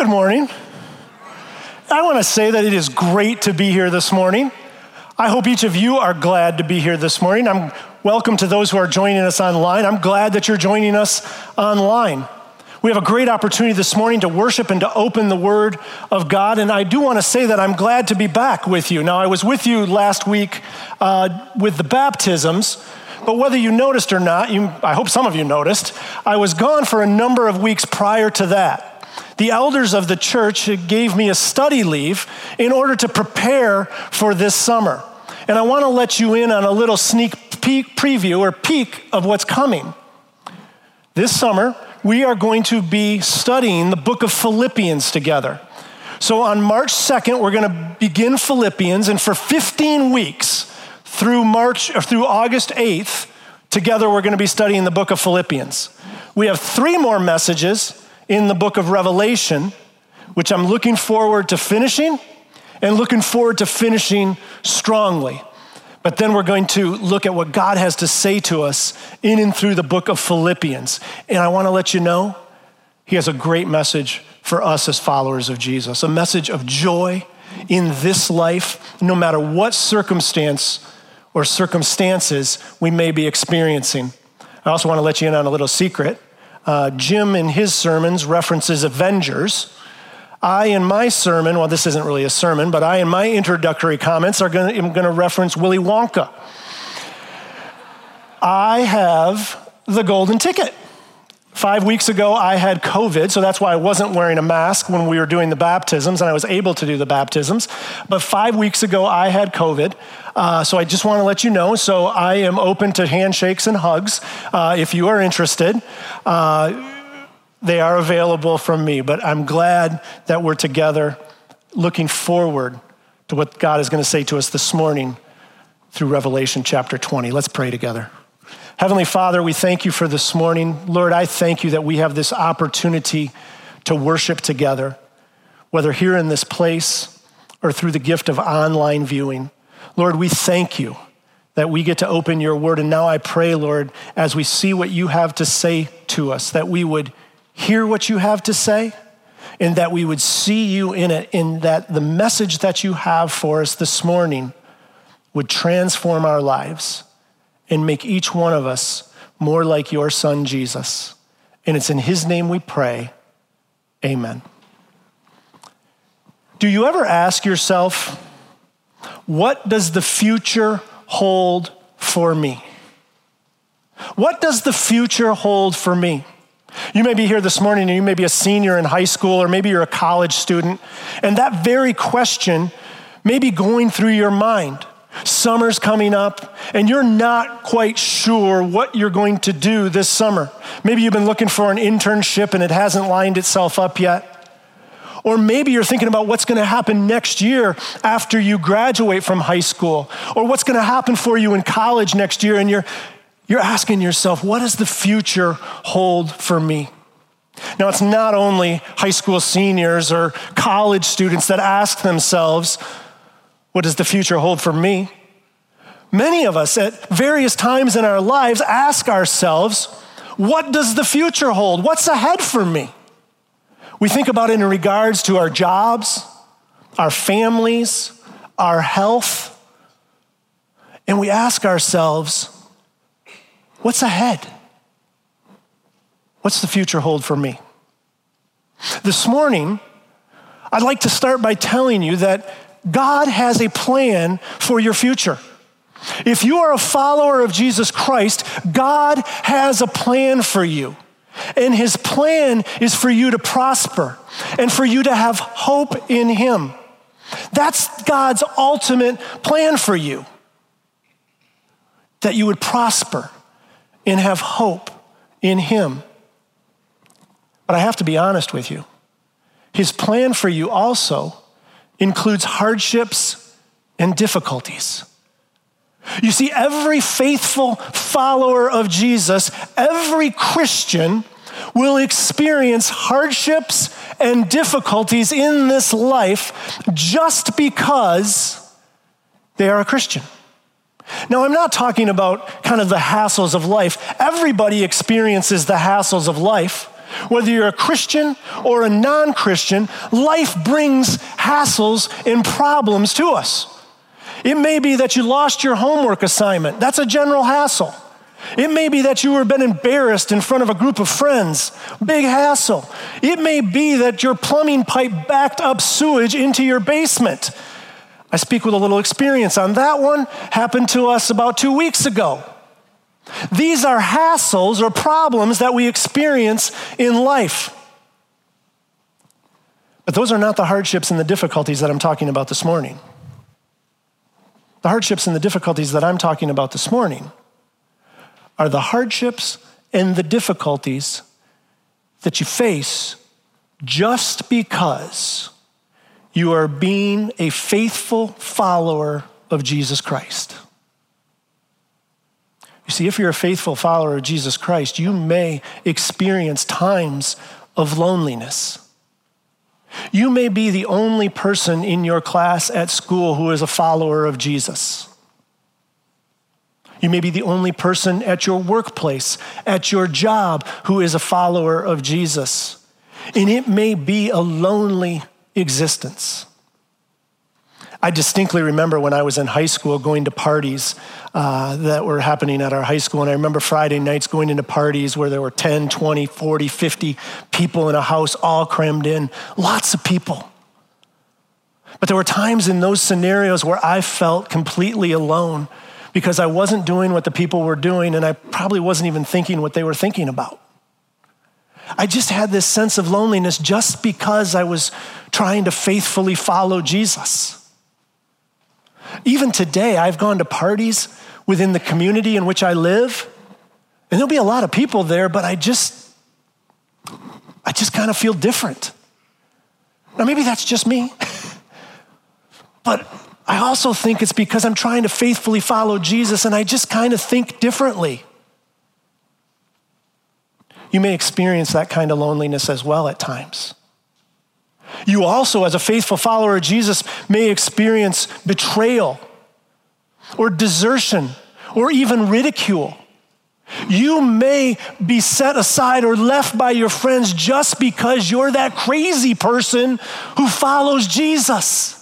Good morning. I want to say that it is great to be here this morning. I hope each of you are glad to be here this morning. I'm welcome to those who are joining us online. I'm glad that you're joining us online. We have a great opportunity this morning to worship and to open the Word of God. And I do want to say that I'm glad to be back with you. Now, I was with you last week uh, with the baptisms, but whether you noticed or not, you, I hope some of you noticed, I was gone for a number of weeks prior to that the elders of the church gave me a study leave in order to prepare for this summer. And I want to let you in on a little sneak peek preview or peek of what's coming. This summer, we are going to be studying the book of Philippians together. So on March 2nd, we're going to begin Philippians, and for 15 weeks through March or through August 8th, together we're going to be studying the book of Philippians. We have three more messages in the book of Revelation, which I'm looking forward to finishing and looking forward to finishing strongly. But then we're going to look at what God has to say to us in and through the book of Philippians. And I want to let you know, He has a great message for us as followers of Jesus a message of joy in this life, no matter what circumstance or circumstances we may be experiencing. I also want to let you in on a little secret. Uh, Jim, in his sermons, references Avengers. I, in my sermon, well, this isn't really a sermon, but I, in my introductory comments, are gonna, am going to reference Willy Wonka. I have the golden ticket. Five weeks ago, I had COVID, so that's why I wasn't wearing a mask when we were doing the baptisms, and I was able to do the baptisms. But five weeks ago, I had COVID, uh, so I just want to let you know. So I am open to handshakes and hugs uh, if you are interested. Uh, they are available from me, but I'm glad that we're together looking forward to what God is going to say to us this morning through Revelation chapter 20. Let's pray together. Heavenly Father, we thank you for this morning. Lord, I thank you that we have this opportunity to worship together, whether here in this place or through the gift of online viewing. Lord, we thank you that we get to open your word. And now I pray, Lord, as we see what you have to say to us, that we would hear what you have to say and that we would see you in it, in that the message that you have for us this morning would transform our lives and make each one of us more like your son, Jesus. And it's in his name we pray. Amen. Do you ever ask yourself, what does the future hold for me? What does the future hold for me? You may be here this morning and you may be a senior in high school or maybe you're a college student, and that very question may be going through your mind. Summer's coming up, and you're not quite sure what you're going to do this summer. Maybe you've been looking for an internship and it hasn't lined itself up yet. Or maybe you're thinking about what's going to happen next year after you graduate from high school, or what's going to happen for you in college next year, and you're, you're asking yourself, what does the future hold for me? Now, it's not only high school seniors or college students that ask themselves, what does the future hold for me? Many of us at various times in our lives ask ourselves, what does the future hold? What's ahead for me? We think about it in regards to our jobs, our families, our health, and we ask ourselves, what's ahead? What's the future hold for me? This morning, I'd like to start by telling you that God has a plan for your future. If you are a follower of Jesus Christ, God has a plan for you. And his plan is for you to prosper and for you to have hope in him. That's God's ultimate plan for you. That you would prosper and have hope in him. But I have to be honest with you. His plan for you also includes hardships and difficulties. You see, every faithful follower of Jesus, every Christian, will experience hardships and difficulties in this life just because they are a Christian. Now, I'm not talking about kind of the hassles of life. Everybody experiences the hassles of life. Whether you're a Christian or a non Christian, life brings hassles and problems to us. It may be that you lost your homework assignment, that's a general hassle. It may be that you have been embarrassed in front of a group of friends, big hassle. It may be that your plumbing pipe backed up sewage into your basement. I speak with a little experience on that one, happened to us about two weeks ago. These are hassles or problems that we experience in life. But those are not the hardships and the difficulties that I'm talking about this morning. The hardships and the difficulties that I'm talking about this morning are the hardships and the difficulties that you face just because you are being a faithful follower of Jesus Christ. You see, if you're a faithful follower of Jesus Christ, you may experience times of loneliness. You may be the only person in your class at school who is a follower of Jesus. You may be the only person at your workplace, at your job, who is a follower of Jesus. And it may be a lonely existence. I distinctly remember when I was in high school going to parties uh, that were happening at our high school. And I remember Friday nights going into parties where there were 10, 20, 40, 50 people in a house, all crammed in, lots of people. But there were times in those scenarios where I felt completely alone because I wasn't doing what the people were doing and I probably wasn't even thinking what they were thinking about. I just had this sense of loneliness just because I was trying to faithfully follow Jesus. Even today, I've gone to parties within the community in which I live, and there'll be a lot of people there, but I just, I just kind of feel different. Now, maybe that's just me, but I also think it's because I'm trying to faithfully follow Jesus and I just kind of think differently. You may experience that kind of loneliness as well at times. You also, as a faithful follower of Jesus, may experience betrayal or desertion or even ridicule. You may be set aside or left by your friends just because you're that crazy person who follows Jesus.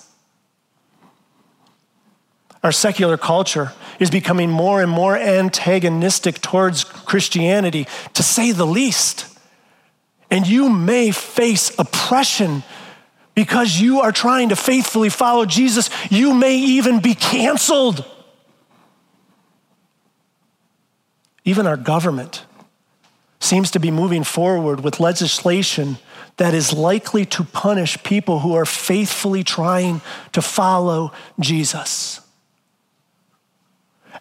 Our secular culture is becoming more and more antagonistic towards Christianity, to say the least. And you may face oppression because you are trying to faithfully follow Jesus, you may even be canceled. Even our government seems to be moving forward with legislation that is likely to punish people who are faithfully trying to follow Jesus.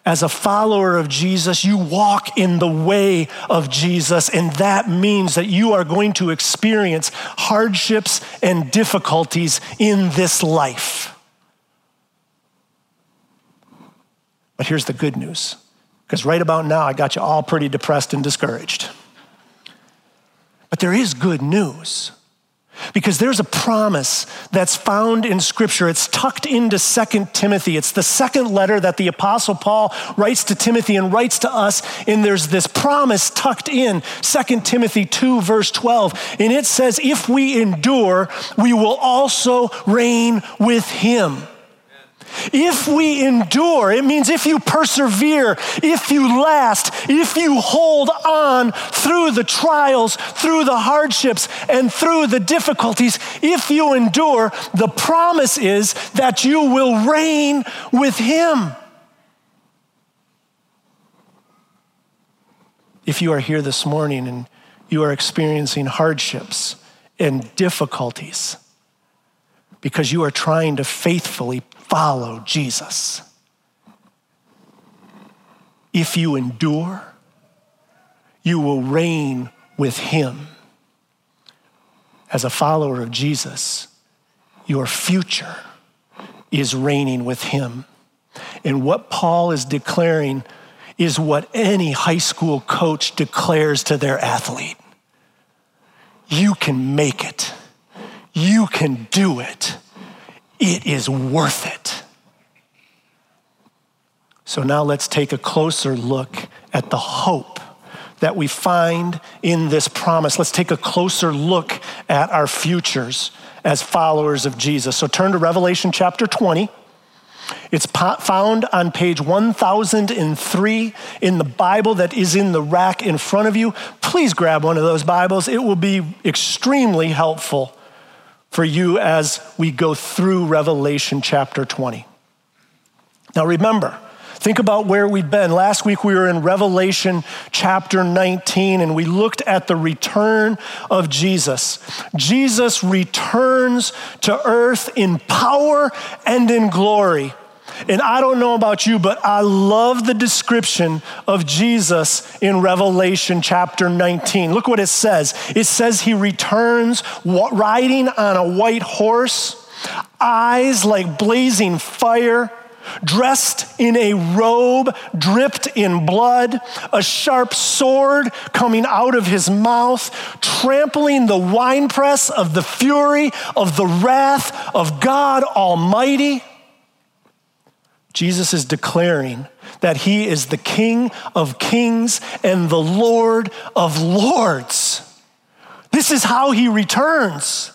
As a follower of Jesus, you walk in the way of Jesus, and that means that you are going to experience hardships and difficulties in this life. But here's the good news, because right about now, I got you all pretty depressed and discouraged. But there is good news. Because there's a promise that's found in Scripture. It's tucked into Second Timothy. It's the second letter that the Apostle Paul writes to Timothy and writes to us. And there's this promise tucked in Second Timothy 2, verse 12. And it says, If we endure, we will also reign with him. If we endure, it means if you persevere, if you last, if you hold on through the trials, through the hardships, and through the difficulties, if you endure, the promise is that you will reign with Him. If you are here this morning and you are experiencing hardships and difficulties because you are trying to faithfully follow Jesus. If you endure, you will reign with him. As a follower of Jesus, your future is reigning with him. And what Paul is declaring is what any high school coach declares to their athlete you can make it, you can do it it is worth it. So now let's take a closer look at the hope that we find in this promise. Let's take a closer look at our futures as followers of Jesus. So turn to Revelation chapter 20. It's found on page 1003 in the Bible that is in the rack in front of you. Please grab one of those Bibles. It will be extremely helpful for you as we go through Revelation chapter 20. Now remember, Think about where we've been. Last week we were in Revelation chapter 19 and we looked at the return of Jesus. Jesus returns to earth in power and in glory. And I don't know about you, but I love the description of Jesus in Revelation chapter 19. Look what it says. It says he returns riding on a white horse, eyes like blazing fire dressed in a robe dripped in blood, a sharp sword coming out of his mouth, trampling the winepress of the fury of the wrath of God Almighty. Jesus is declaring that he is the King of kings and the Lord of lords. This is how he returns.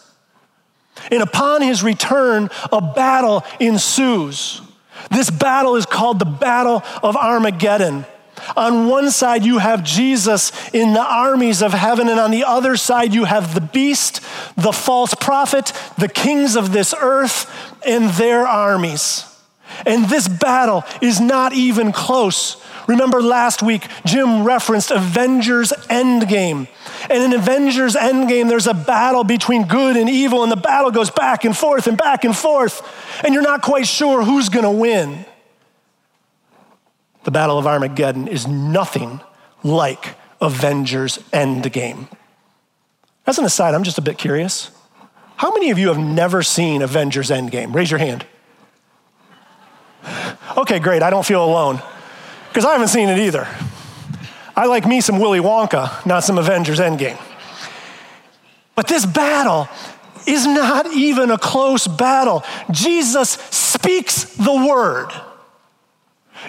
And upon his return, a battle ensues. This battle is called the Battle of Armageddon. On one side, you have Jesus in the armies of heaven, and on the other side, you have the beast, the false prophet, the kings of this earth, and their armies. And this battle is not even close. Remember last week, Jim referenced Avengers Endgame. And in Avengers Endgame, there's a battle between good and evil, and the battle goes back and forth and back and forth, and you're not quite sure who's gonna win. The Battle of Armageddon is nothing like Avengers Endgame. As an aside, I'm just a bit curious. How many of you have never seen Avengers Endgame? Raise your hand. Okay, great. I don't feel alone because I haven't seen it either. I like me some Willy Wonka, not some Avengers Endgame. But this battle is not even a close battle. Jesus speaks the word.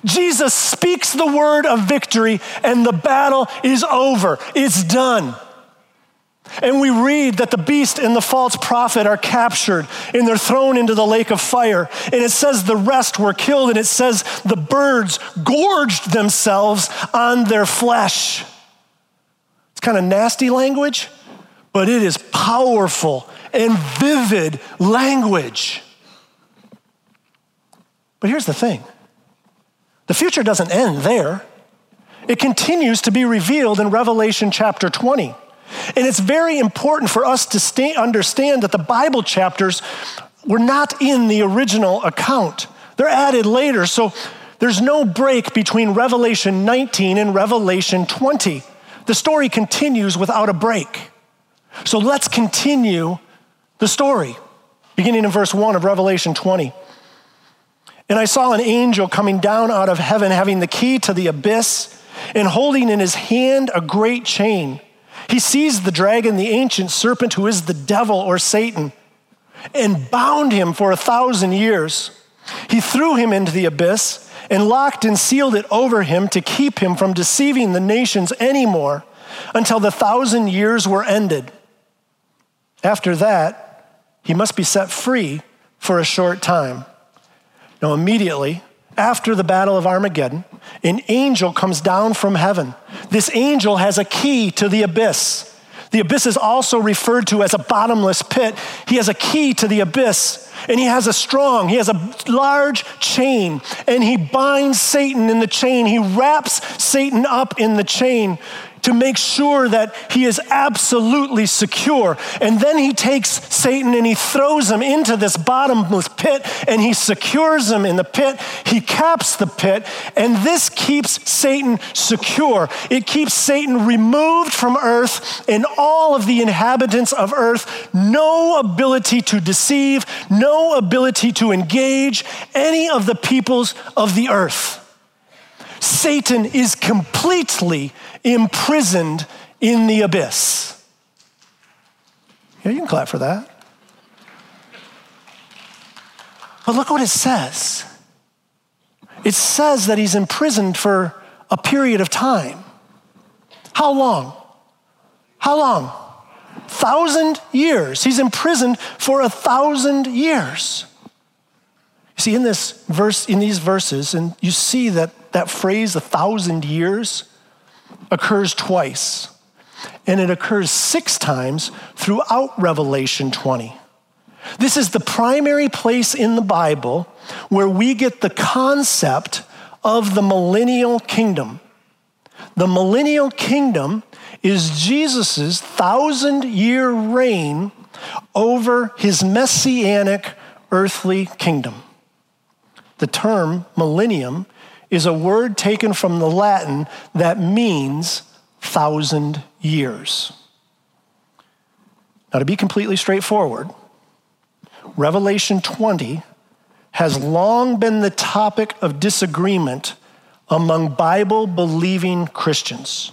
Jesus speaks the word of victory, and the battle is over. It's done. And we read that the beast and the false prophet are captured and they're thrown into the lake of fire. And it says the rest were killed, and it says the birds gorged themselves on their flesh. It's kind of nasty language, but it is powerful and vivid language. But here's the thing the future doesn't end there, it continues to be revealed in Revelation chapter 20. And it's very important for us to understand that the Bible chapters were not in the original account, they're added later. So there's no break between Revelation 19 and Revelation 20. The story continues without a break. So let's continue the story, beginning in verse 1 of Revelation 20. And I saw an angel coming down out of heaven, having the key to the abyss, and holding in his hand a great chain. He seized the dragon, the ancient serpent, who is the devil or Satan, and bound him for a thousand years. He threw him into the abyss and locked and sealed it over him to keep him from deceiving the nations anymore until the thousand years were ended. After that, he must be set free for a short time. Now, immediately, after the Battle of Armageddon, an angel comes down from heaven. This angel has a key to the abyss. The abyss is also referred to as a bottomless pit. He has a key to the abyss, and he has a strong, he has a large chain, and he binds Satan in the chain. He wraps Satan up in the chain to make sure that he is absolutely secure. And then he takes Satan and he throws him into this bottomless pit and he secures him in the pit. He caps the pit, and this keeps Satan secure. It keeps Satan removed from earth and all of the inhabitants of earth, no ability to deceive, no ability to engage any of the peoples of the earth. Satan is completely imprisoned in the abyss. Yeah, you can clap for that. But look what it says it says that he's imprisoned for a period of time. How long? How long? Thousand years. He's imprisoned for a thousand years. You see, in this verse, in these verses, and you see that that phrase, a thousand years, occurs twice. And it occurs six times throughout Revelation 20. This is the primary place in the Bible where we get the concept of the millennial kingdom. The millennial kingdom is Jesus' thousand year reign over his messianic earthly kingdom. The term millennium is a word taken from the Latin that means thousand years. Now, to be completely straightforward, Revelation 20 has long been the topic of disagreement among Bible believing Christians,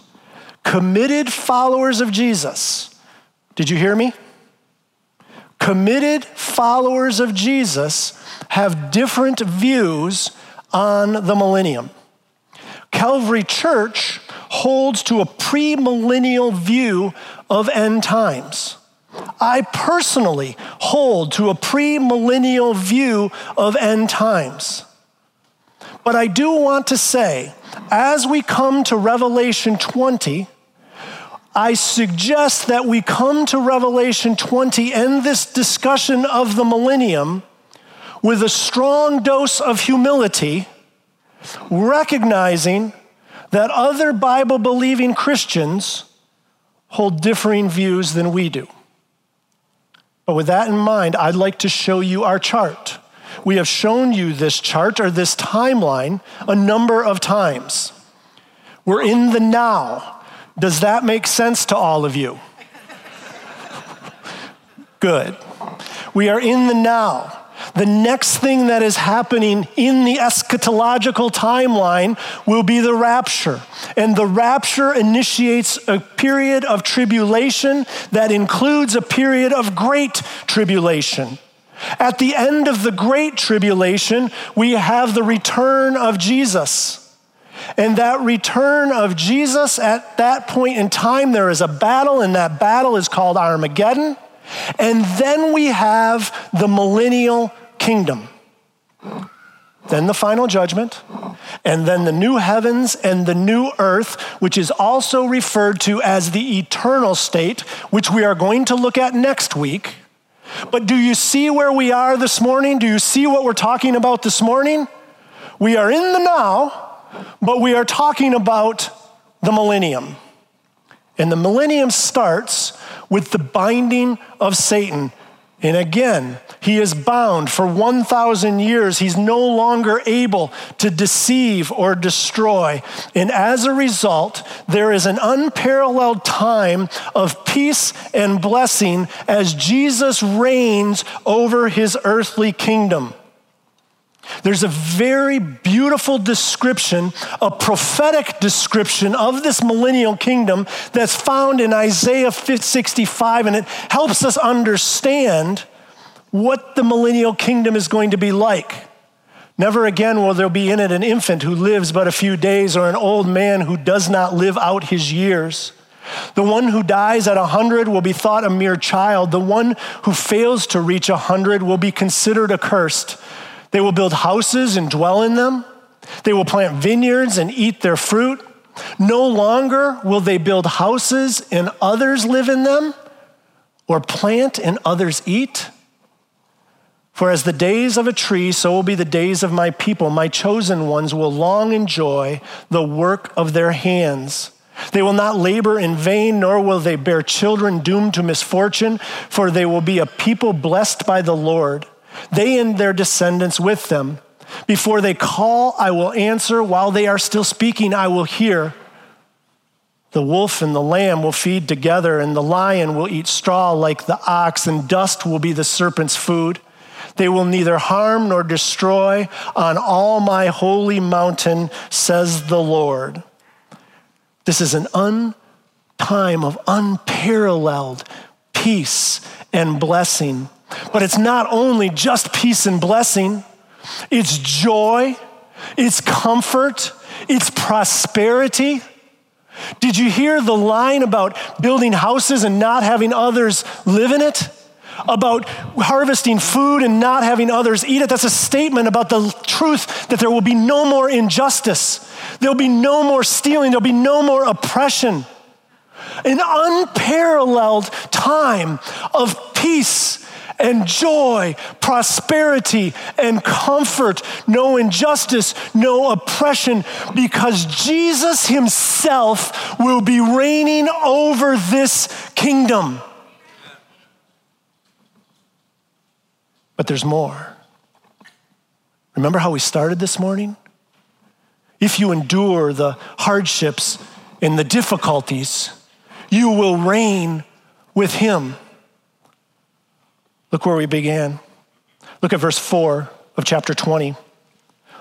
committed followers of Jesus. Did you hear me? Committed followers of Jesus have different views on the millennium. Calvary Church holds to a premillennial view of end times. I personally hold to a premillennial view of end times. But I do want to say, as we come to Revelation 20, I suggest that we come to Revelation 20 and this discussion of the millennium with a strong dose of humility, recognizing that other Bible believing Christians hold differing views than we do. But with that in mind, I'd like to show you our chart. We have shown you this chart or this timeline a number of times. We're in the now. Does that make sense to all of you? Good. We are in the now. The next thing that is happening in the eschatological timeline will be the rapture. And the rapture initiates a period of tribulation that includes a period of great tribulation. At the end of the great tribulation, we have the return of Jesus. And that return of Jesus, at that point in time, there is a battle, and that battle is called Armageddon. And then we have the millennial kingdom. Then the final judgment, and then the new heavens and the new earth, which is also referred to as the eternal state, which we are going to look at next week. But do you see where we are this morning? Do you see what we're talking about this morning? We are in the now, but we are talking about the millennium. And the millennium starts with the binding of Satan. And again, he is bound for 1,000 years. He's no longer able to deceive or destroy. And as a result, there is an unparalleled time of peace and blessing as Jesus reigns over his earthly kingdom. There's a very beautiful description, a prophetic description of this millennial kingdom that's found in Isaiah 65, and it helps us understand what the millennial kingdom is going to be like. Never again will there be in it an infant who lives but a few days or an old man who does not live out his years. The one who dies at a hundred will be thought a mere child. The one who fails to reach a hundred will be considered accursed. They will build houses and dwell in them. They will plant vineyards and eat their fruit. No longer will they build houses and others live in them, or plant and others eat. For as the days of a tree, so will be the days of my people. My chosen ones will long enjoy the work of their hands. They will not labor in vain, nor will they bear children doomed to misfortune, for they will be a people blessed by the Lord they and their descendants with them. Before they call, I will answer. While they are still speaking, I will hear. The wolf and the lamb will feed together, and the lion will eat straw like the ox, and dust will be the serpent's food. They will neither harm nor destroy on all my holy mountain, says the Lord. This is an un- time of unparalleled peace and blessing. But it's not only just peace and blessing, it's joy, it's comfort, it's prosperity. Did you hear the line about building houses and not having others live in it? About harvesting food and not having others eat it? That's a statement about the truth that there will be no more injustice. There'll be no more stealing. There'll be no more oppression. An unparalleled time of peace and joy, prosperity and comfort, no injustice, no oppression, because Jesus Himself will be reigning over this kingdom. But there's more. Remember how we started this morning? If you endure the hardships and the difficulties, you will reign with Him. Look where we began. Look at verse 4 of chapter 20.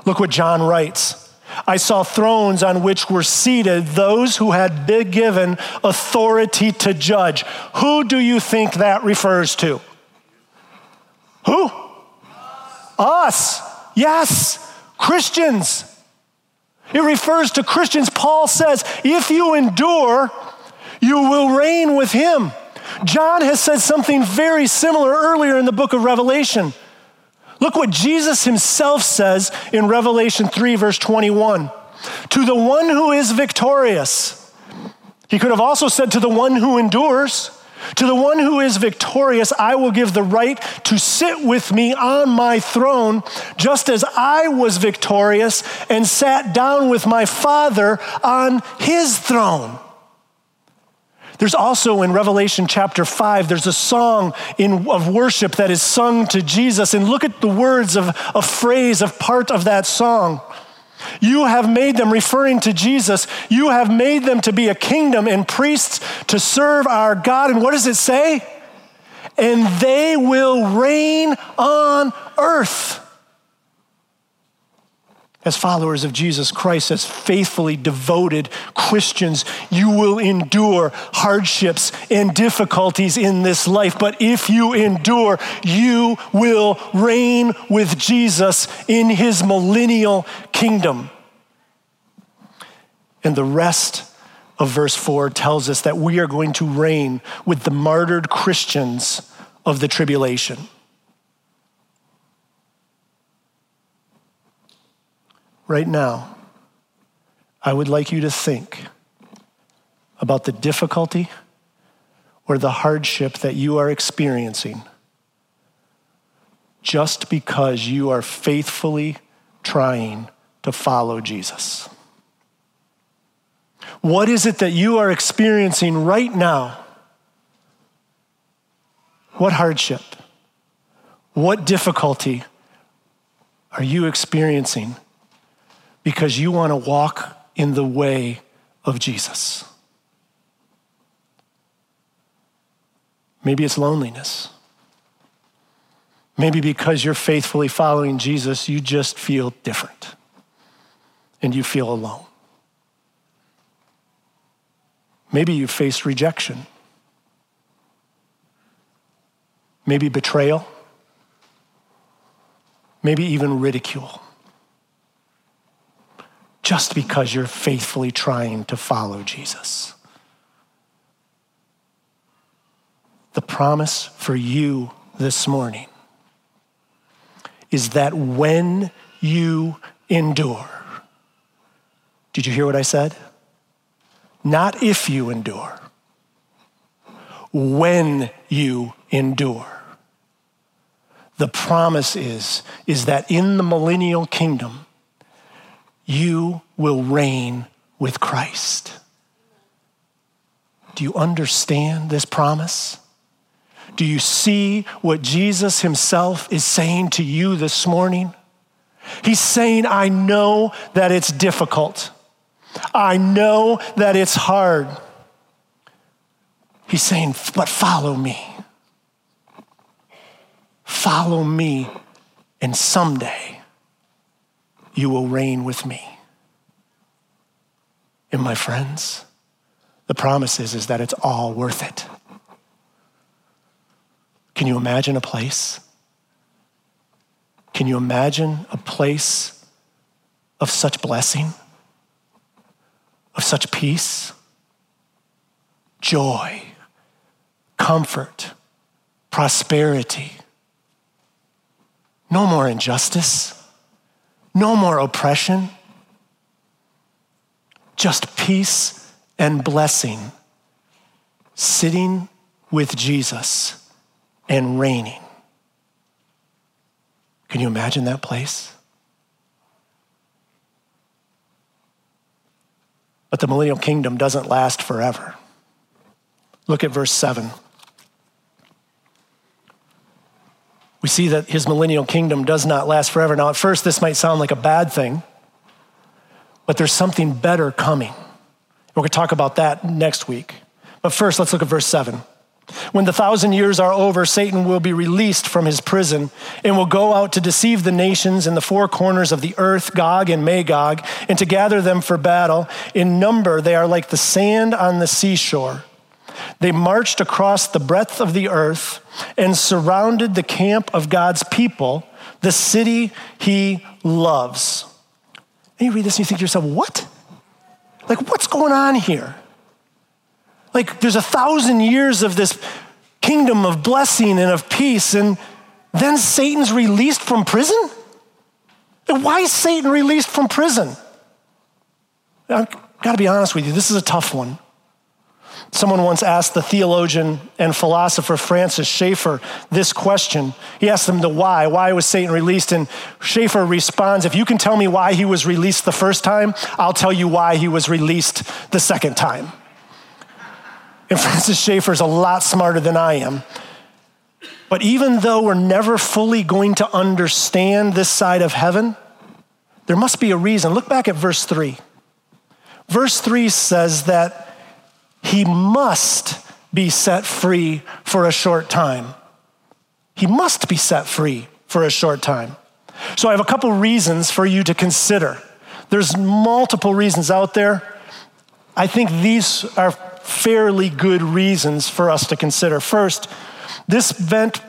Look what John writes. I saw thrones on which were seated those who had been given authority to judge. Who do you think that refers to? Who? Us. Yes, Christians. It refers to Christians. Paul says, if you endure, you will reign with him. John has said something very similar earlier in the book of Revelation. Look what Jesus himself says in Revelation 3, verse 21. To the one who is victorious, he could have also said to the one who endures, to the one who is victorious, I will give the right to sit with me on my throne, just as I was victorious and sat down with my Father on his throne. There's also in Revelation chapter 5, there's a song in, of worship that is sung to Jesus. And look at the words of a phrase of part of that song. You have made them, referring to Jesus, you have made them to be a kingdom and priests to serve our God. And what does it say? And they will reign on earth as followers of Jesus Christ, as faithfully devoted Christians, you will endure hardships and difficulties in this life. But if you endure, you will reign with Jesus in his millennial kingdom. And the rest of verse 4 tells us that we are going to reign with the martyred Christians of the tribulation. Right now, I would like you to think about the difficulty or the hardship that you are experiencing just because you are faithfully trying to follow Jesus. What is it that you are experiencing right now? What hardship? What difficulty are you experiencing because you want to walk in the way of Jesus. Maybe it's loneliness. Maybe because you're faithfully following Jesus, you just feel different and you feel alone. Maybe you face rejection. Maybe betrayal. Maybe even ridicule just because you're faithfully trying to follow Jesus. The promise for you this morning is that when you endure, did you hear what I said? Not if you endure, when you endure. The promise is, is that in the millennial kingdom, you will reign with Christ. Do you understand this promise? Do you see what Jesus himself is saying to you this morning? He's saying, I know that it's difficult. I know that it's hard. He's saying, but follow me. Follow me, and someday you will reign with me. And my friends, the promise is, is that it's all worth it. Can you imagine a place? Can you imagine a place of such blessing, of such peace, joy, comfort, prosperity. No more injustice, no more oppression, just peace and blessing, sitting with Jesus and reigning. Can you imagine that place? But the millennial kingdom doesn't last forever. Look at verse 7. We see that his millennial kingdom does not last forever. Now, at first, this might sound like a bad thing, but there's something better coming. We're going to talk about that next week. But first, let's look at verse 7. When the thousand years are over, Satan will be released from his prison and will go out to deceive the nations in the four corners of the earth, Gog and Magog, and to gather them for battle. In number, they are like the sand on the seashore. They marched across the breadth of the earth and surrounded the camp of God's people, the city he loves. And you read this and you think to yourself, what? Like, what's going on here? Like, there's a thousand years of this kingdom of blessing and of peace, and then Satan's released from prison? Why is Satan released from prison? I've got to be honest with you, this is a tough one. Someone once asked the theologian and philosopher Francis Schaeffer this question. He asked him the why. Why was Satan released? And Schaeffer responds If you can tell me why he was released the first time, I'll tell you why he was released the second time. And Francis Schaeffer is a lot smarter than I am. But even though we're never fully going to understand this side of heaven, there must be a reason. Look back at verse 3. Verse 3 says that he must be set free for a short time. He must be set free for a short time. So I have a couple reasons for you to consider. There's multiple reasons out there. I think these are fairly good reasons for us to consider. First, this event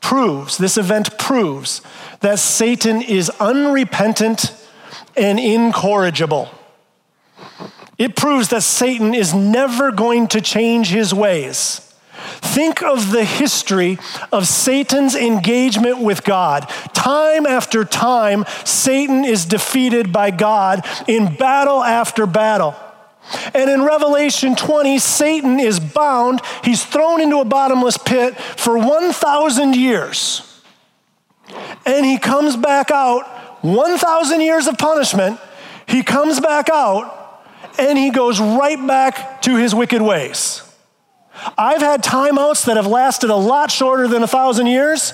proves, this event proves that Satan is unrepentant and incorrigible. It proves that Satan is never going to change his ways. Think of the history of Satan's engagement with God. Time after time, Satan is defeated by God in battle after battle. And in Revelation 20, Satan is bound. He's thrown into a bottomless pit for 1,000 years. And he comes back out, 1,000 years of punishment. He comes back out and he goes right back to his wicked ways. I've had timeouts that have lasted a lot shorter than a thousand years,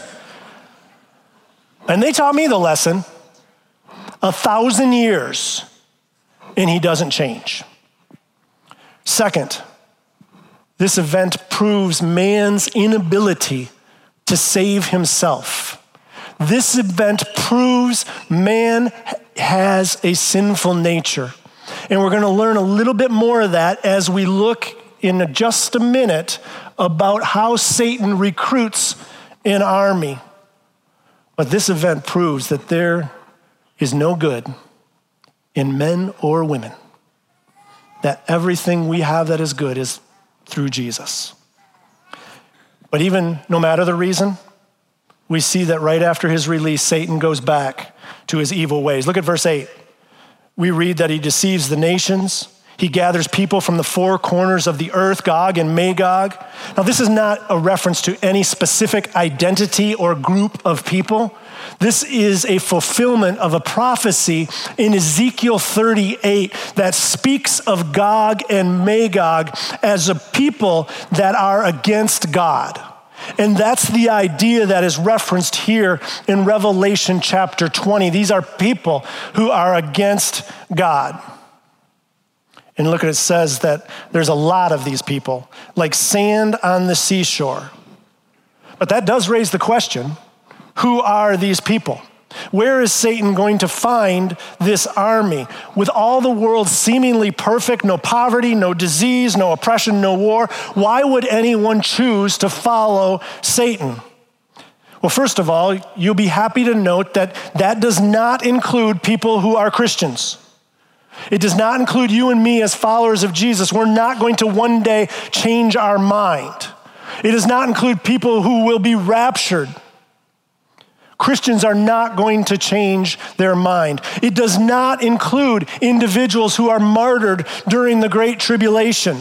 and they taught me the lesson a thousand years, and he doesn't change. Second, this event proves man's inability to save himself. This event proves man has a sinful nature. And we're going to learn a little bit more of that as we look in just a minute about how Satan recruits an army. But this event proves that there is no good in men or women that everything we have that is good is through Jesus. But even no matter the reason, we see that right after his release, Satan goes back to his evil ways. Look at verse 8. We read that he deceives the nations. He gathers people from the four corners of the earth, Gog and Magog. Now, this is not a reference to any specific identity or group of people. This is a fulfillment of a prophecy in Ezekiel 38 that speaks of Gog and Magog as a people that are against God. And that's the idea that is referenced here in Revelation chapter 20. These are people who are against God. And look at it says that there's a lot of these people, like sand on the seashore. But that does raise the question who are these people? Where is Satan going to find this army with all the world seemingly perfect, no poverty, no disease, no oppression, no war? Why would anyone choose to follow Satan? Well, first of all, you'll be happy to note that that does not include people who are Christians. It does not include you and me as followers of Jesus. We're not going to one day change our mind. It does not include people who will be raptured. Christians are not going to change their mind. It does not include individuals who are martyred during the Great Tribulation.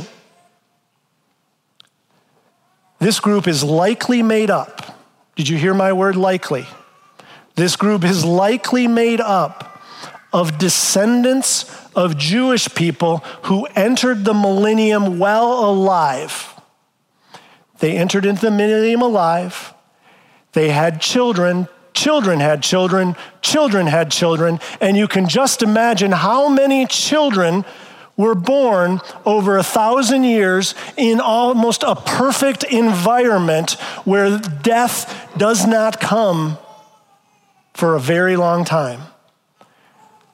This group is likely made up. Did you hear my word likely? This group is likely made up of descendants of Jewish people who entered the millennium well alive. They entered into the millennium alive. They had children. Children had children. Children had children. And you can just imagine how many children were born over a thousand years in almost a perfect environment where death does not come for a very long time.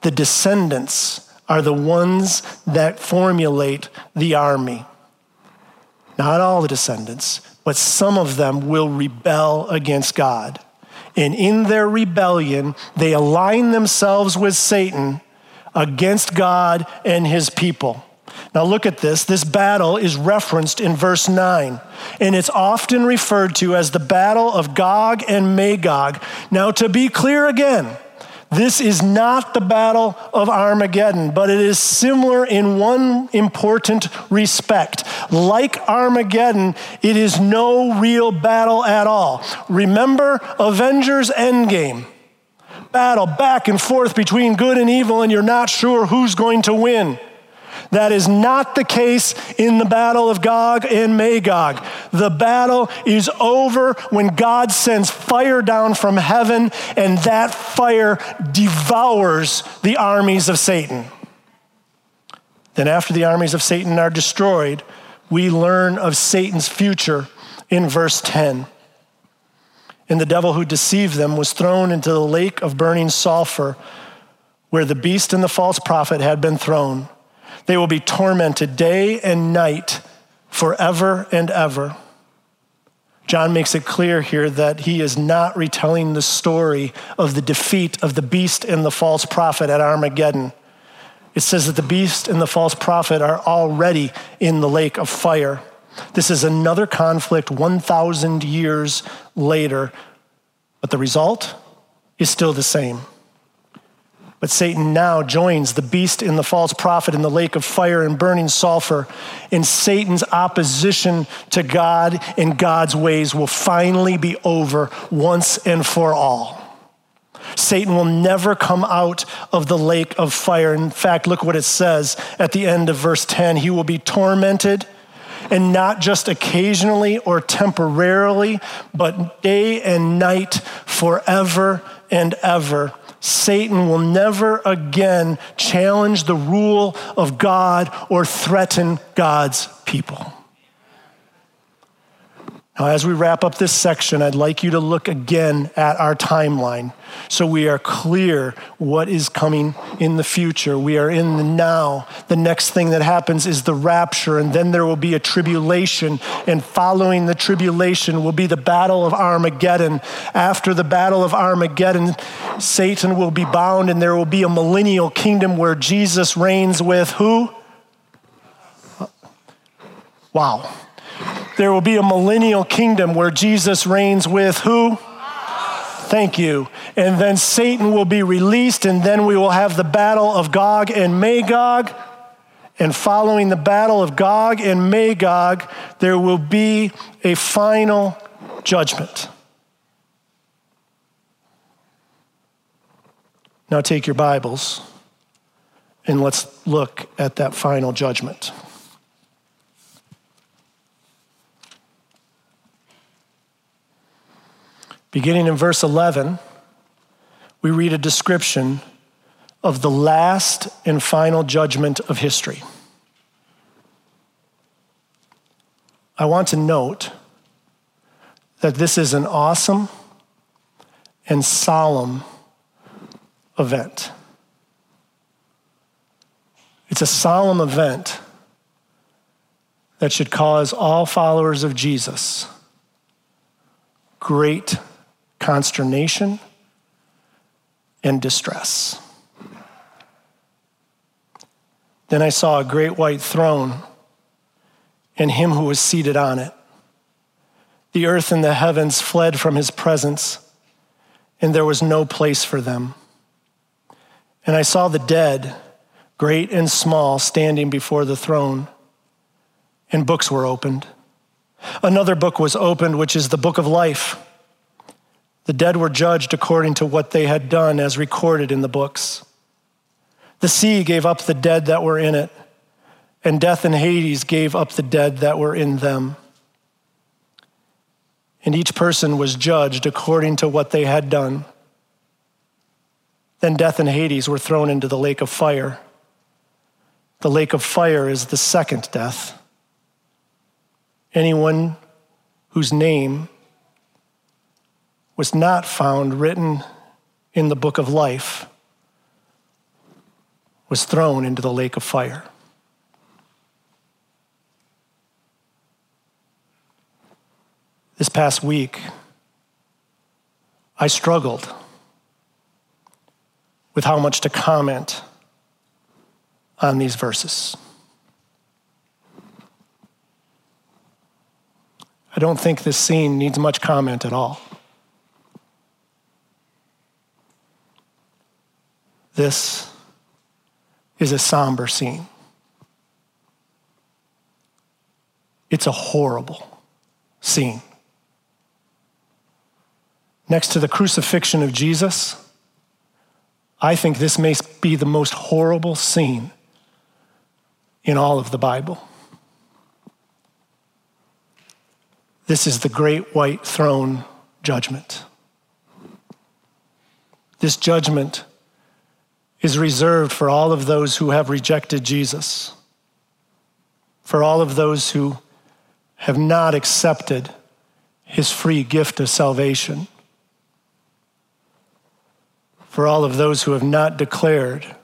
The descendants are the ones that formulate the army. Not all the descendants, but some of them will rebel against God. And in their rebellion, they align themselves with Satan against God and his people. Now, look at this. This battle is referenced in verse 9, and it's often referred to as the battle of Gog and Magog. Now, to be clear again, this is not the battle of Armageddon, but it is similar in one important respect. Like Armageddon, it is no real battle at all. Remember Avengers Endgame battle back and forth between good and evil, and you're not sure who's going to win. That is not the case in the battle of Gog and Magog. The battle is over when God sends fire down from heaven, and that fire devours the armies of Satan. Then, after the armies of Satan are destroyed, we learn of Satan's future in verse 10. And the devil who deceived them was thrown into the lake of burning sulfur, where the beast and the false prophet had been thrown. They will be tormented day and night forever and ever. John makes it clear here that he is not retelling the story of the defeat of the beast and the false prophet at Armageddon. It says that the beast and the false prophet are already in the lake of fire. This is another conflict 1,000 years later, but the result is still the same. But Satan now joins the beast and the false prophet in the lake of fire and burning sulfur. And Satan's opposition to God and God's ways will finally be over once and for all. Satan will never come out of the lake of fire. In fact, look what it says at the end of verse 10 He will be tormented, and not just occasionally or temporarily, but day and night forever and ever. Satan will never again challenge the rule of God or threaten God's people. Now, as we wrap up this section, I'd like you to look again at our timeline so we are clear what is coming in the future. We are in the now. The next thing that happens is the rapture, and then there will be a tribulation, and following the tribulation will be the battle of Armageddon. After the battle of Armageddon, Satan will be bound, and there will be a millennial kingdom where Jesus reigns with who? Wow. There will be a millennial kingdom where Jesus reigns with who? Thank you. And then Satan will be released, and then we will have the battle of Gog and Magog. And following the battle of Gog and Magog, there will be a final judgment. Now take your Bibles and let's look at that final judgment. Beginning in verse 11, we read a description of the last and final judgment of history. I want to note that this is an awesome and solemn event. It's a solemn event that should cause all followers of Jesus great consternation, and distress. Then I saw a great white throne and him who was seated on it. The earth and the heavens fled from his presence, and there was no place for them. And I saw the dead, great and small, standing before the throne, and books were opened. Another book was opened, which is the book of life. The dead were judged according to what they had done, as recorded in the books. The sea gave up the dead that were in it, and death and Hades gave up the dead that were in them. And each person was judged according to what they had done. Then death and Hades were thrown into the lake of fire. The lake of fire is the second death. Anyone whose name was not found written in the book of life was thrown into the lake of fire. This past week, I struggled with how much to comment on these verses. I don't think this scene needs much comment at all. This is a somber scene. It's a horrible scene. Next to the crucifixion of Jesus, I think this may be the most horrible scene in all of the Bible. This is the great white throne judgment. This judgment is reserved for all of those who have rejected Jesus, for all of those who have not accepted his free gift of salvation, for all of those who have not declared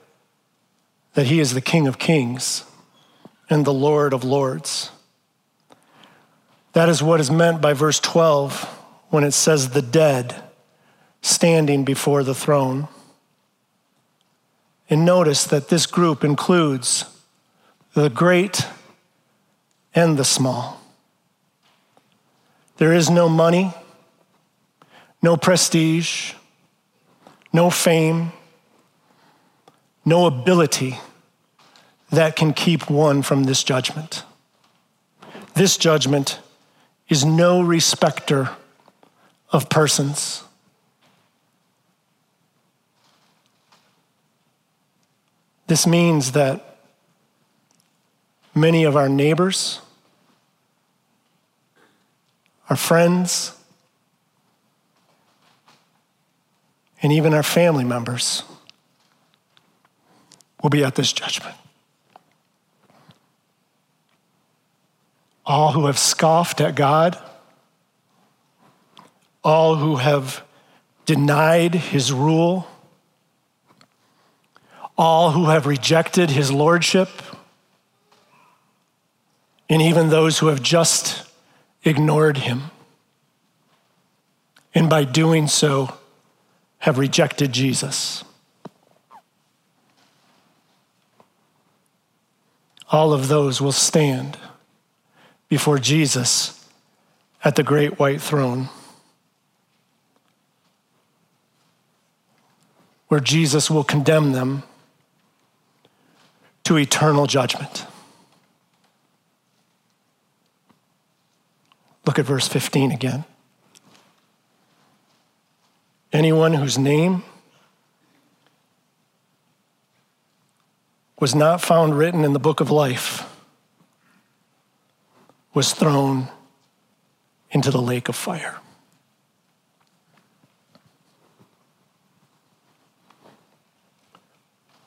that he is the King of Kings and the Lord of Lords. That is what is meant by verse 12 when it says, the dead standing before the throne. And notice that this group includes the great and the small. There is no money, no prestige, no fame, no ability that can keep one from this judgment. This judgment is no respecter of persons. This means that many of our neighbors, our friends, and even our family members will be at this judgment. All who have scoffed at God, all who have denied his rule, all who have rejected his lordship, and even those who have just ignored him. And by doing so, have rejected Jesus. All of those will stand before Jesus at the great white throne. Where Jesus will condemn them to eternal judgment. Look at verse 15 again. Anyone whose name was not found written in the book of life was thrown into the lake of fire.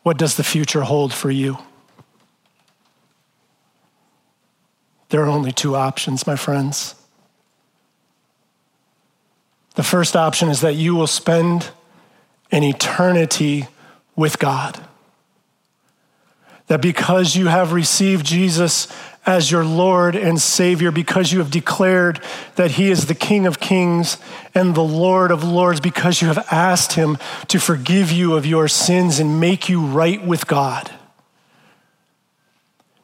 What does the future hold for you? There are only two options, my friends. The first option is that you will spend an eternity with God. That because you have received Jesus as your Lord and Savior because you have declared that He is the King of Kings and the Lord of Lords, because you have asked Him to forgive you of your sins and make you right with God.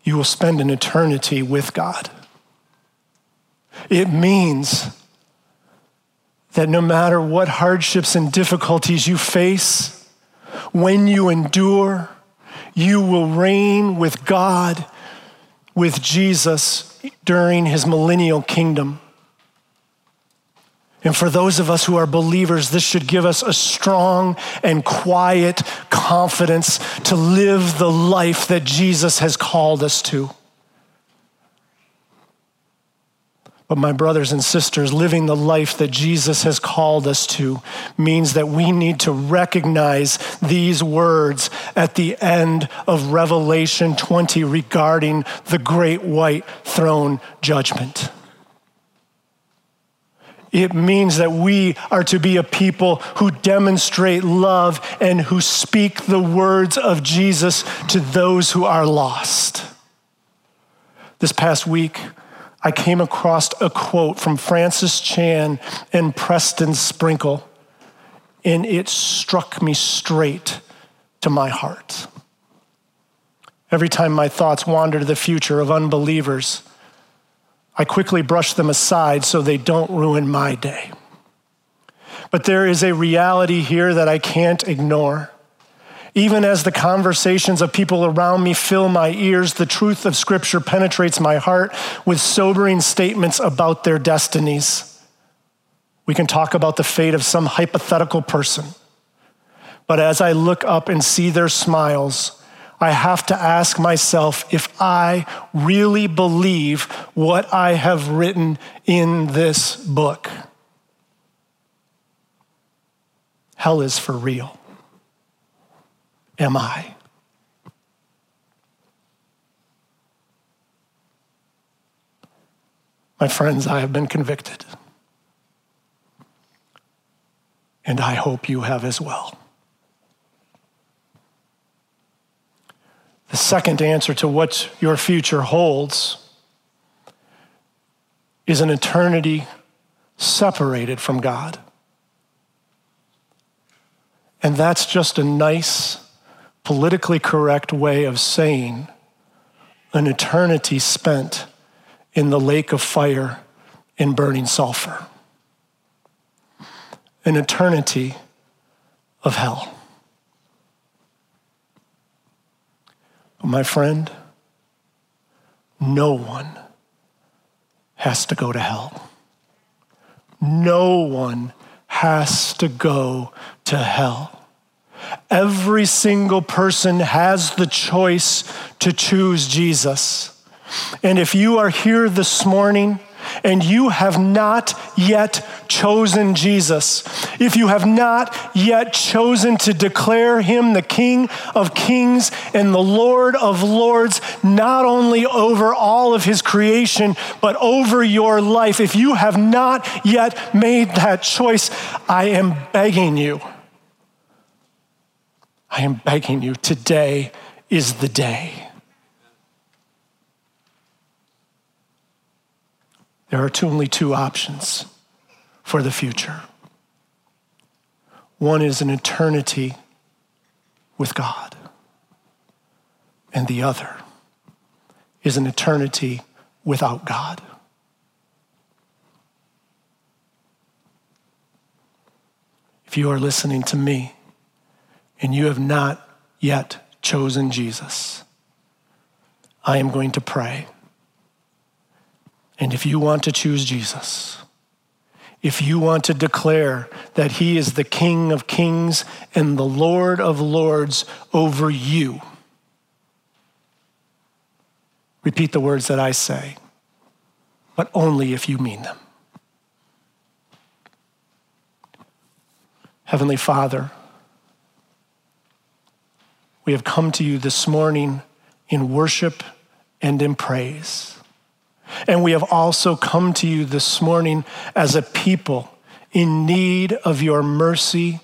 you will spend an eternity with God. It means that no matter what hardships and difficulties you face, when you endure, you will reign with God, with Jesus during his millennial kingdom. And for those of us who are believers, this should give us a strong and quiet confidence to live the life that Jesus has called us to. But, my brothers and sisters, living the life that Jesus has called us to means that we need to recognize these words at the end of Revelation 20 regarding the great white throne judgment. It means that we are to be a people who demonstrate love and who speak the words of Jesus to those who are lost. This past week, I came across a quote from Francis Chan and Preston Sprinkle, and it struck me straight to my heart. Every time my thoughts wander to the future of unbelievers, I quickly brush them aside so they don't ruin my day. But there is a reality here that I can't ignore. Even as the conversations of people around me fill my ears, the truth of Scripture penetrates my heart with sobering statements about their destinies. We can talk about the fate of some hypothetical person, but as I look up and see their smiles, I have to ask myself if I really believe what I have written in this book. Hell is for real am I? My friends, I have been convicted. And I hope you have as well. The second answer to what your future holds is an eternity separated from God. And that's just a nice politically correct way of saying an eternity spent in the lake of fire in burning sulfur, an eternity of hell. But my friend, no one has to go to hell. No one has to go to hell. Every single person has the choice to choose Jesus. And if you are here this morning, and you have not yet chosen Jesus, if you have not yet chosen to declare him the King of kings and the Lord of lords, not only over all of his creation, but over your life, if you have not yet made that choice, I am begging you I am begging you, today is the day. There are only two options for the future. One is an eternity with God, and the other is an eternity without God. If you are listening to me, and you have not yet chosen Jesus, I am going to pray. And if you want to choose Jesus, if you want to declare that he is the King of kings and the Lord of lords over you, repeat the words that I say, but only if you mean them. Heavenly Father, we have come to you this morning in worship and in praise. And we have also come to you this morning as a people in need of your mercy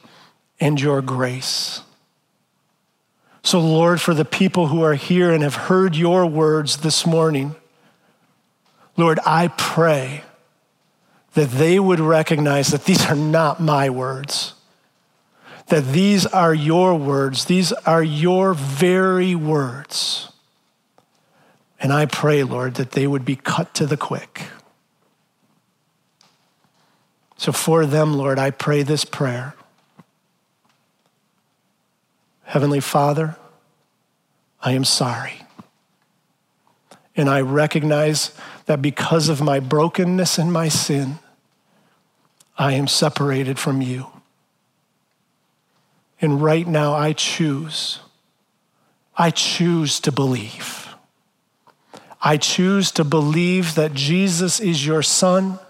and your grace. So, Lord, for the people who are here and have heard your words this morning, Lord, I pray that they would recognize that these are not my words that these are your words, these are your very words. And I pray, Lord, that they would be cut to the quick. So for them, Lord, I pray this prayer. Heavenly Father, I am sorry. And I recognize that because of my brokenness and my sin, I am separated from you. And right now, I choose, I choose to believe. I choose to believe that Jesus is your Son,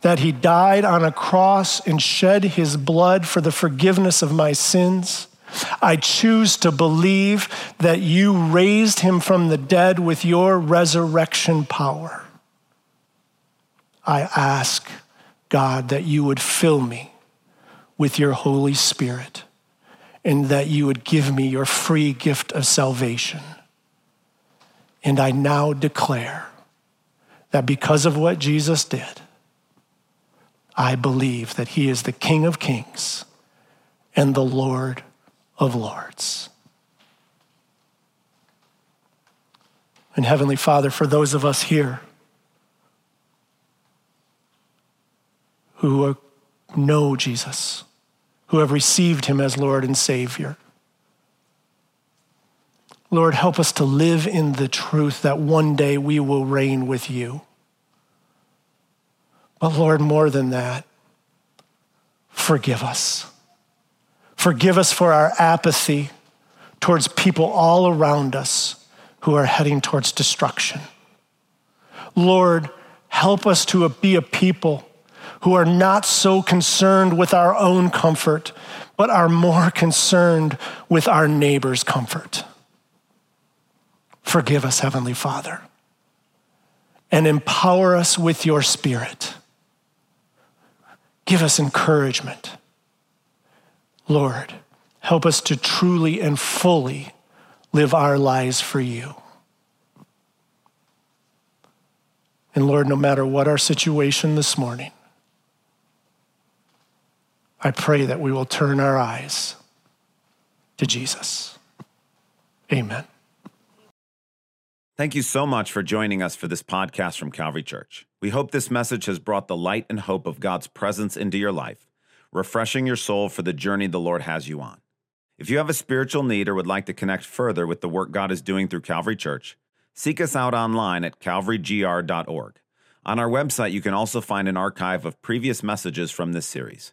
that He died on a cross and shed His blood for the forgiveness of my sins. I choose to believe that you raised Him from the dead with your resurrection power. I ask, God, that you would fill me with your Holy Spirit and that you would give me your free gift of salvation. And I now declare that because of what Jesus did, I believe that he is the King of kings and the Lord of lords. And Heavenly Father, for those of us here who know Jesus, who have received him as Lord and Savior. Lord, help us to live in the truth that one day we will reign with you. But Lord, more than that, forgive us. Forgive us for our apathy towards people all around us who are heading towards destruction. Lord, help us to be a people who are not so concerned with our own comfort, but are more concerned with our neighbor's comfort. Forgive us, Heavenly Father, and empower us with your Spirit. Give us encouragement. Lord, help us to truly and fully live our lives for you. And Lord, no matter what our situation this morning, I pray that we will turn our eyes to Jesus. Amen. Thank you so much for joining us for this podcast from Calvary Church. We hope this message has brought the light and hope of God's presence into your life, refreshing your soul for the journey the Lord has you on. If you have a spiritual need or would like to connect further with the work God is doing through Calvary Church, seek us out online at calvarygr.org. On our website, you can also find an archive of previous messages from this series.